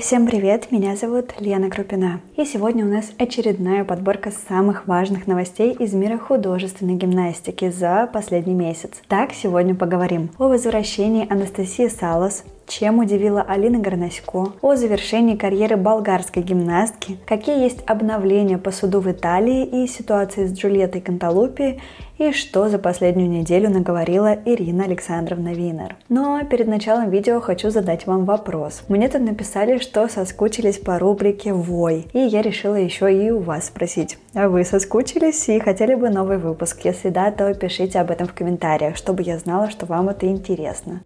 Всем привет, меня зовут Лена Крупина. И сегодня у нас очередная подборка самых важных новостей из мира художественной гимнастики за последний месяц. Так, сегодня поговорим о возвращении Анастасии Салос, чем удивила Алина Горнасько, о завершении карьеры болгарской гимнастки, какие есть обновления по суду в Италии и ситуации с Джульеттой Канталупи, и что за последнюю неделю наговорила Ирина Александровна Винер. Но перед началом видео хочу задать вам вопрос. Мне тут написали, что соскучились по рубрике «Вой», и я решила еще и у вас спросить. А вы соскучились и хотели бы новый выпуск? Если да, то пишите об этом в комментариях, чтобы я знала, что вам это интересно.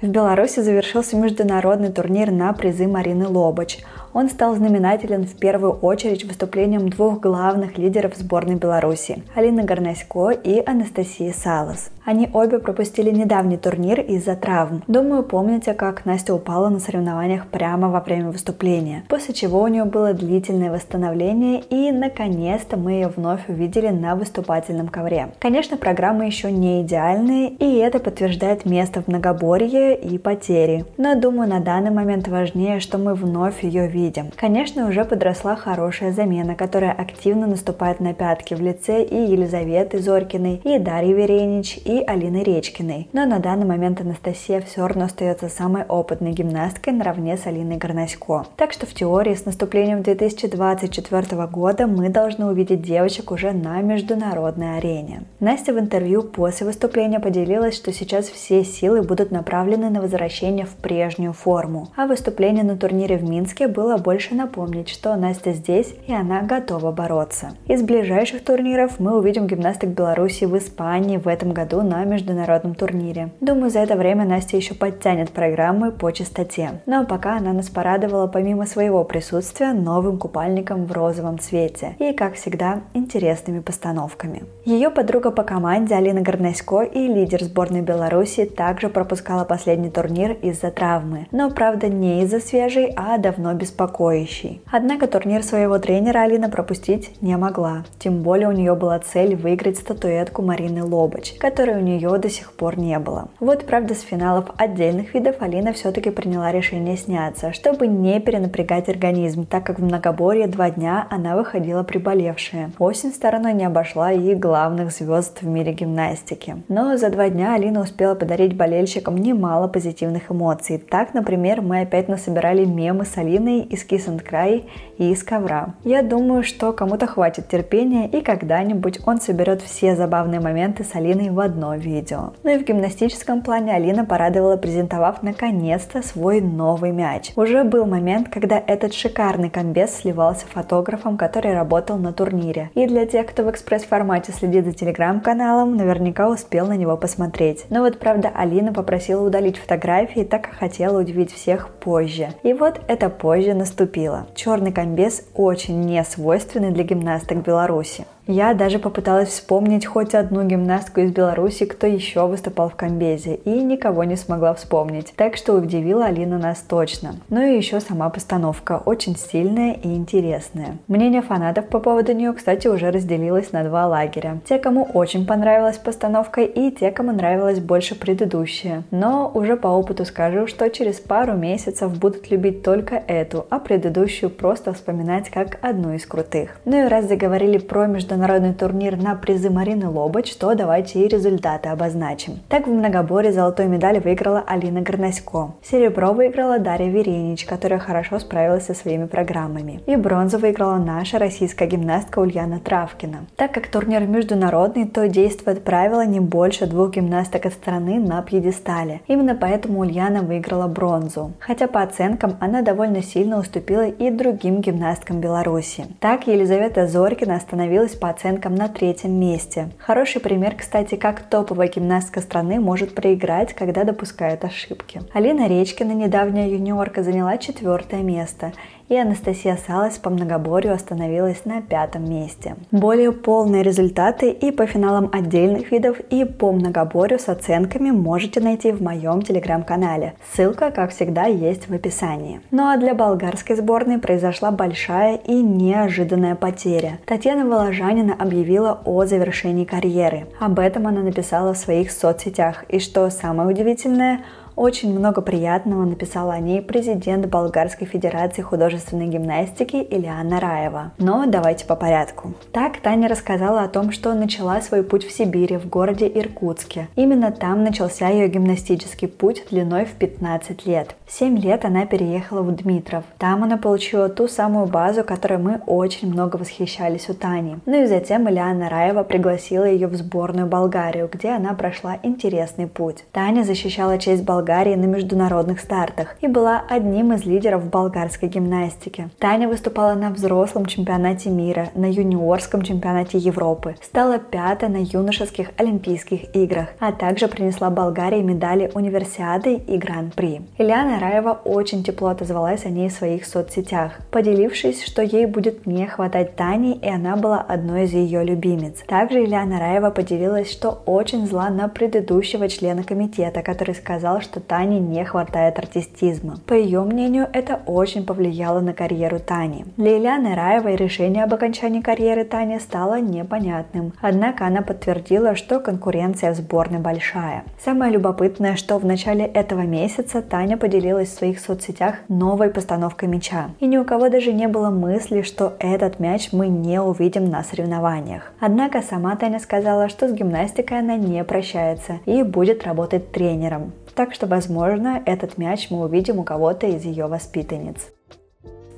В Беларуси завершился международный турнир на призы Марины Лобач. Он стал знаменателен в первую очередь выступлением двух главных лидеров сборной Беларуси – Алины Горнасько и Анастасии Салас. Они обе пропустили недавний турнир из-за травм. Думаю, помните, как Настя упала на соревнованиях прямо во время выступления, после чего у нее было длительное восстановление и, наконец-то, мы ее вновь увидели на выступательном ковре. Конечно, программа еще не идеальная, и это подтверждает место в многоборье и потери. Но, думаю, на данный момент важнее, что мы вновь ее видим видим. Конечно, уже подросла хорошая замена, которая активно наступает на пятки в лице и Елизаветы Зорькиной, и Дарьи Веренич, и Алины Речкиной. Но на данный момент Анастасия все равно остается самой опытной гимнасткой наравне с Алиной Горнасько. Так что в теории с наступлением 2024 года мы должны увидеть девочек уже на международной арене. Настя в интервью после выступления поделилась, что сейчас все силы будут направлены на возвращение в прежнюю форму, а выступление на турнире в Минске было было больше напомнить, что Настя здесь и она готова бороться. Из ближайших турниров мы увидим гимнасток Беларуси в Испании в этом году на международном турнире. Думаю, за это время Настя еще подтянет программы по частоте. Но пока она нас порадовала помимо своего присутствия новым купальником в розовом цвете и, как всегда, интересными постановками. Ее подруга по команде Алина Горнасько и лидер сборной Беларуси также пропускала последний турнир из-за травмы. Но, правда, не из-за свежей, а давно без беспокоящий. Однако турнир своего тренера Алина пропустить не могла. Тем более у нее была цель выиграть статуэтку Марины Лобач, которой у нее до сих пор не было. Вот правда с финалов отдельных видов Алина все-таки приняла решение сняться, чтобы не перенапрягать организм, так как в многоборье два дня она выходила приболевшая. Осень стороной не обошла и главных звезд в мире гимнастики. Но за два дня Алина успела подарить болельщикам немало позитивных эмоций. Так, например, мы опять насобирали мемы с Алиной из Cry и из ковра. Я думаю, что кому-то хватит терпения и когда-нибудь он соберет все забавные моменты с Алиной в одно видео. Ну и в гимнастическом плане Алина порадовала, презентовав наконец-то свой новый мяч. Уже был момент, когда этот шикарный комбез сливался фотографом, который работал на турнире. И для тех, кто в экспресс-формате следит за телеграм-каналом, наверняка успел на него посмотреть. Но вот правда Алина попросила удалить фотографии, так как хотела удивить всех позже. И вот это позже наступила. Черный комбез очень не свойственный для гимнасток Беларуси. Я даже попыталась вспомнить хоть одну гимнастку из Беларуси, кто еще выступал в комбезе, и никого не смогла вспомнить. Так что удивила Алина нас точно. Ну и еще сама постановка, очень сильная и интересная. Мнение фанатов по поводу нее, кстати, уже разделилось на два лагеря. Те, кому очень понравилась постановка, и те, кому нравилась больше предыдущая. Но уже по опыту скажу, что через пару месяцев будут любить только эту, а предыдущую просто вспоминать как одну из крутых. Ну и раз заговорили про международные международный турнир на призы Марины Лобач, то давайте и результаты обозначим. Так в многоборе золотую медаль выиграла Алина Горнасько. Серебро выиграла Дарья Веренич, которая хорошо справилась со своими программами. И бронзу выиграла наша российская гимнастка Ульяна Травкина. Так как турнир международный, то действует правило не больше двух гимнасток от страны на пьедестале. Именно поэтому Ульяна выиграла бронзу. Хотя по оценкам она довольно сильно уступила и другим гимнасткам Беларуси. Так Елизавета Зорькина остановилась по оценкам на третьем месте. Хороший пример, кстати, как топовая гимнастка страны может проиграть, когда допускает ошибки. Алина Речкина, недавняя юниорка, заняла четвертое место и Анастасия Салас по многоборью остановилась на пятом месте. Более полные результаты и по финалам отдельных видов, и по многоборью с оценками можете найти в моем телеграм-канале. Ссылка, как всегда, есть в описании. Ну а для болгарской сборной произошла большая и неожиданная потеря. Татьяна Воложанина объявила о завершении карьеры. Об этом она написала в своих соцсетях. И что самое удивительное – Очень много приятного написала о ней президент Болгарской Федерации художественной гимнастики Ильяна Раева. Но давайте по порядку. Так Таня рассказала о том, что начала свой путь в Сибири, в городе Иркутске. Именно там начался ее гимнастический путь длиной в 15 лет. В 7 лет она переехала в Дмитров. Там она получила ту самую базу, которой мы очень много восхищались у Тани. Ну и затем Ильяна Раева пригласила ее в сборную Болгарию, где она прошла интересный путь. Таня защищала честь Болгарии на международных стартах и была одним из лидеров болгарской гимнастики. Таня выступала на взрослом чемпионате мира, на юниорском чемпионате Европы, стала пятой на юношеских Олимпийских играх, а также принесла Болгарии медали Универсиады и Гран-при. Ильяна Раева очень тепло отозвалась о ней в своих соцсетях, поделившись, что ей будет не хватать Тани, и она была одной из ее любимец. Также Ильяна Раева поделилась, что очень зла на предыдущего члена комитета, который сказал, что Тане не хватает артистизма. По ее мнению, это очень повлияло на карьеру Тани. Для Ильяны Раевой решение об окончании карьеры Тани стало непонятным, однако она подтвердила, что конкуренция в сборной большая. Самое любопытное, что в начале этого месяца Таня поделилась в своих соцсетях новой постановкой мяча. И ни у кого даже не было мысли, что этот мяч мы не увидим на соревнованиях. Однако сама Таня сказала, что с гимнастикой она не прощается и будет работать тренером. Так что, возможно, этот мяч мы увидим у кого-то из ее воспитанниц.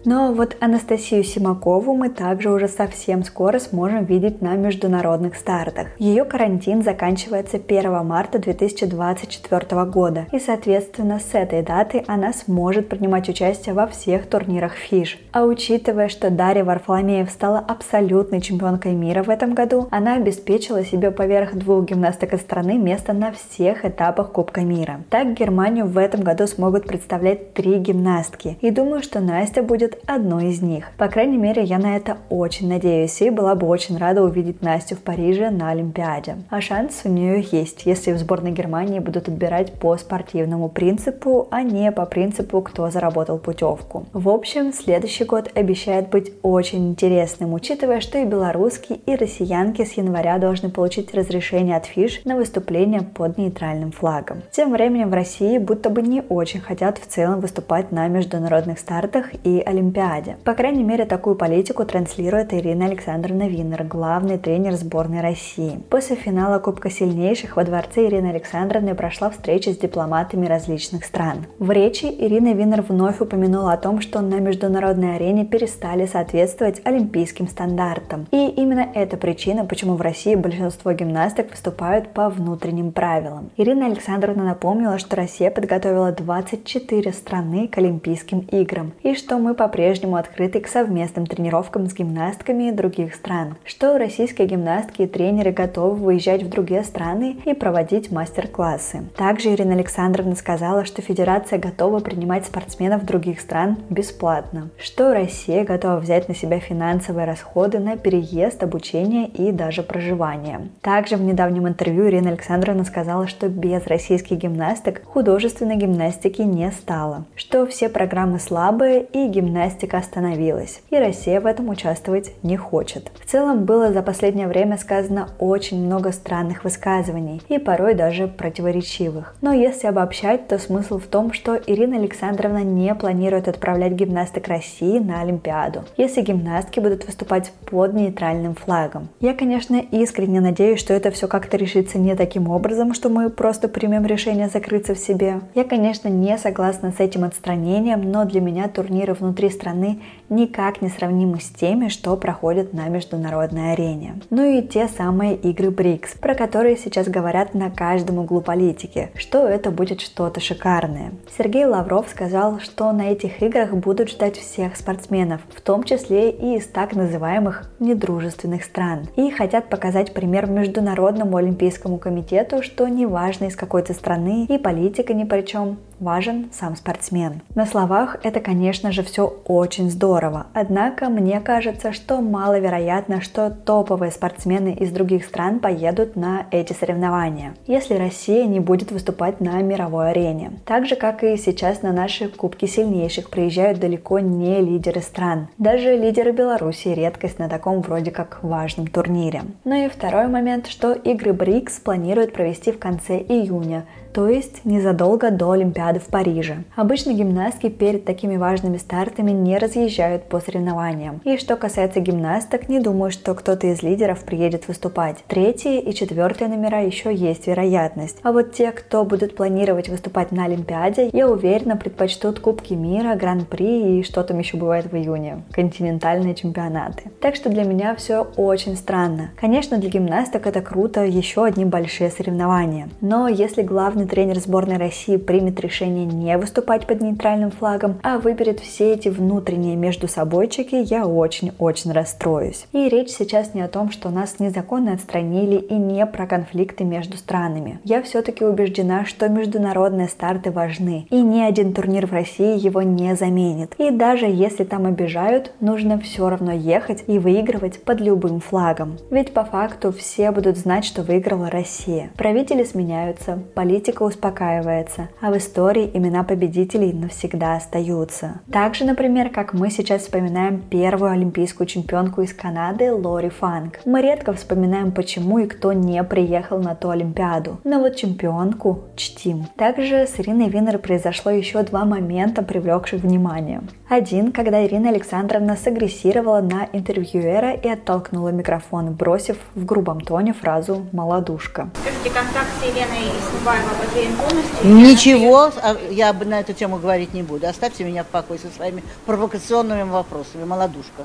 Но вот Анастасию Симакову мы также уже совсем скоро сможем видеть на международных стартах. Ее карантин заканчивается 1 марта 2024 года, и соответственно с этой даты она сможет принимать участие во всех турнирах ФИШ. А учитывая, что Дарья Варфоломеев стала абсолютной чемпионкой мира в этом году, она обеспечила себе поверх двух гимнасток из страны место на всех этапах Кубка мира. Так Германию в этом году смогут представлять три гимнастки. И думаю, что Настя будет будет одной из них. По крайней мере, я на это очень надеюсь и была бы очень рада увидеть Настю в Париже на Олимпиаде. А шанс у нее есть, если в сборной Германии будут отбирать по спортивному принципу, а не по принципу, кто заработал путевку. В общем, следующий год обещает быть очень интересным, учитывая, что и белорусские, и россиянки с января должны получить разрешение от ФИЖ на выступление под нейтральным флагом. Тем временем в России будто бы не очень хотят в целом выступать на международных стартах и Олимпиадах Олимпиаде. По крайней мере, такую политику транслирует Ирина Александровна Виннер, главный тренер сборной России. После финала Кубка сильнейших во дворце Ирины Александровны прошла встреча с дипломатами различных стран. В речи Ирина Виннер вновь упомянула о том, что на международной арене перестали соответствовать олимпийским стандартам. И именно это причина, почему в России большинство гимнасток выступают по внутренним правилам. Ирина Александровна напомнила, что Россия подготовила 24 страны к Олимпийским играм, и что мы по по-прежнему открыты к совместным тренировкам с гимнастками других стран, что российские гимнастки и тренеры готовы выезжать в другие страны и проводить мастер-классы. Также Ирина Александровна сказала, что Федерация готова принимать спортсменов других стран бесплатно, что Россия готова взять на себя финансовые расходы на переезд, обучение и даже проживание. Также в недавнем интервью Ирина Александровна сказала, что без российских гимнасток художественной гимнастики не стало, что все программы слабые и гимнастика гимнастика остановилась, и Россия в этом участвовать не хочет. В целом было за последнее время сказано очень много странных высказываний, и порой даже противоречивых. Но если обобщать, то смысл в том, что Ирина Александровна не планирует отправлять гимнасток России на Олимпиаду, если гимнастки будут выступать под нейтральным флагом. Я, конечно, искренне надеюсь, что это все как-то решится не таким образом, что мы просто примем решение закрыться в себе. Я, конечно, не согласна с этим отстранением, но для меня турниры внутри страны никак не сравнимы с теми, что проходят на международной арене. Ну и те самые игры БРИКС, про которые сейчас говорят на каждом углу политики, что это будет что-то шикарное. Сергей Лавров сказал, что на этих играх будут ждать всех спортсменов, в том числе и из так называемых недружественных стран. И хотят показать пример Международному олимпийскому комитету, что неважно из какой то страны и политика ни при чем, важен сам спортсмен. На словах это, конечно же, все очень здорово. Однако мне кажется, что маловероятно, что топовые спортсмены из других стран поедут на эти соревнования, если Россия не будет выступать на мировой арене. Так же, как и сейчас на наши Кубки сильнейших приезжают далеко не лидеры стран. Даже лидеры Беларуси редкость на таком вроде как важном турнире. Ну и второй момент, что игры БРИКС планируют провести в конце июня, то есть незадолго до Олимпиады в Париже. Обычно гимнастки перед такими важными стартами не разъезжают по соревнованиям. И что касается гимнасток, не думаю, что кто-то из лидеров приедет выступать. Третьи и четвертые номера еще есть вероятность. А вот те, кто будут планировать выступать на Олимпиаде, я уверена, предпочтут Кубки мира, Гран-при и что там еще бывает в июне. Континентальные чемпионаты. Так что для меня все очень странно. Конечно, для гимнасток это круто, еще одни большие соревнования. Но если главный тренер сборной России примет решение не выступать под нейтральным флагом, а выберет все эти внутренние между собойчики, я очень-очень расстроюсь. И речь сейчас не о том, что нас незаконно отстранили и не про конфликты между странами. Я все-таки убеждена, что международные старты важны, и ни один турнир в России его не заменит. И даже если там обижают, нужно все равно ехать и выигрывать под любым флагом. Ведь по факту все будут знать, что выиграла Россия. Правители сменяются, политика успокаивается, а в истории имена победителей навсегда остаются. Также, например, как мы сейчас вспоминаем первую олимпийскую чемпионку из Канады Лори Фанк. Мы редко вспоминаем, почему и кто не приехал на ту Олимпиаду. Но вот чемпионку чтим. Также с Ириной Винер произошло еще два момента, привлекших внимание. Один, когда Ирина Александровна сагрессировала на интервьюера и оттолкнула микрофон, бросив в грубом тоне фразу «молодушка». Скажите, контакт с Еленой Снубаевой потерян полностью? Ничего, а я на эту тему говорить не буду. Оставьте меня в покое со своими провокационными вопросами, молодушка.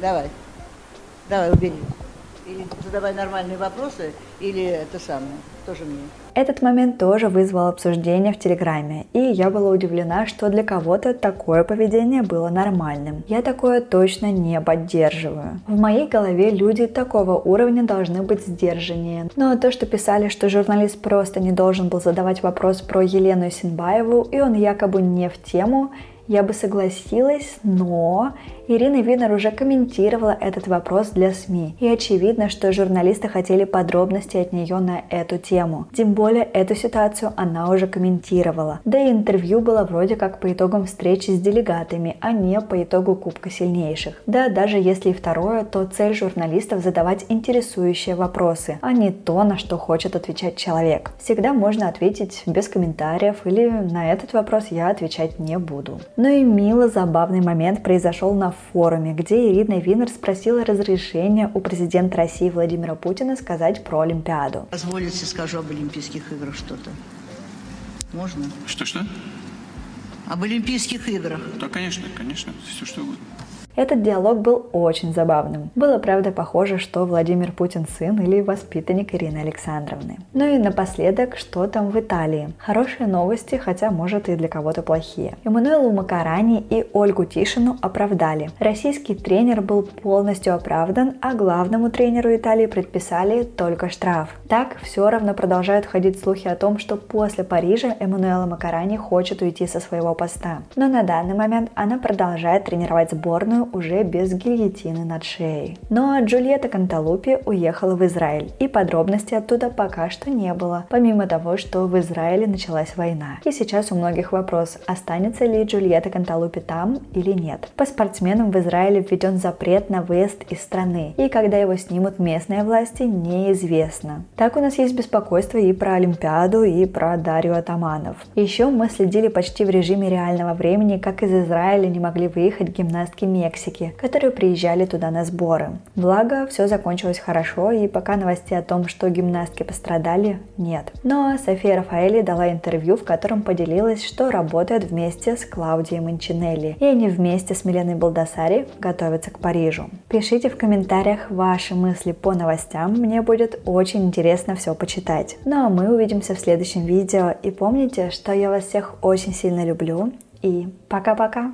Давай, давай, убери. Или задавай нормальные вопросы, или это самое, тоже мне. Этот момент тоже вызвал обсуждение в Телеграме, и я была удивлена, что для кого-то такое поведение было нормальным. Я такое точно не поддерживаю. В моей голове люди такого уровня должны быть сдержаннее. Но то, что писали, что журналист просто не должен был задавать вопрос про Елену Синбаеву, и он якобы не в тему, я бы согласилась, но Ирина Винер уже комментировала этот вопрос для СМИ. И очевидно, что журналисты хотели подробностей от нее на эту тему. Тем более эту ситуацию она уже комментировала. Да и интервью было вроде как по итогам встречи с делегатами, а не по итогу Кубка сильнейших. Да, даже если и второе, то цель журналистов задавать интересующие вопросы, а не то, на что хочет отвечать человек. Всегда можно ответить без комментариев или на этот вопрос я отвечать не буду. Ну и мило забавный момент произошел на форуме, где Ирина Винер спросила разрешения у президента России Владимира Путина сказать про Олимпиаду. Позволите, скажу об Олимпийских играх что-то. Можно? Что-что? Об Олимпийских играх. Да, конечно, конечно, все что угодно. Этот диалог был очень забавным. Было, правда, похоже, что Владимир Путин сын или воспитанник Ирины Александровны. Ну и напоследок, что там в Италии. Хорошие новости, хотя, может, и для кого-то плохие. Эммануэлу Макарани и Ольгу Тишину оправдали. Российский тренер был полностью оправдан, а главному тренеру Италии предписали только штраф. Так, все равно продолжают ходить слухи о том, что после Парижа Эммануэла Макарани хочет уйти со своего поста. Но на данный момент она продолжает тренировать сборную уже без гильотины над шеей. Ну а Джульетта Канталупи уехала в Израиль, и подробностей оттуда пока что не было, помимо того, что в Израиле началась война. И сейчас у многих вопрос, останется ли Джульетта Канталупи там или нет. По спортсменам в Израиле введен запрет на выезд из страны, и когда его снимут местные власти, неизвестно. Так у нас есть беспокойство и про Олимпиаду, и про Дарью Атаманов. Еще мы следили почти в режиме реального времени, как из Израиля не могли выехать гимнастки Мексики Мексики, которые приезжали туда на сборы. Благо, все закончилось хорошо, и пока новостей о том, что гимнастки пострадали, нет. Но София Рафаэли дала интервью, в котором поделилась, что работает вместе с Клаудией Манчинелли, и они вместе с Миленой Балдасари готовятся к Парижу. Пишите в комментариях ваши мысли по новостям, мне будет очень интересно все почитать. Ну а мы увидимся в следующем видео, и помните, что я вас всех очень сильно люблю, и пока-пока!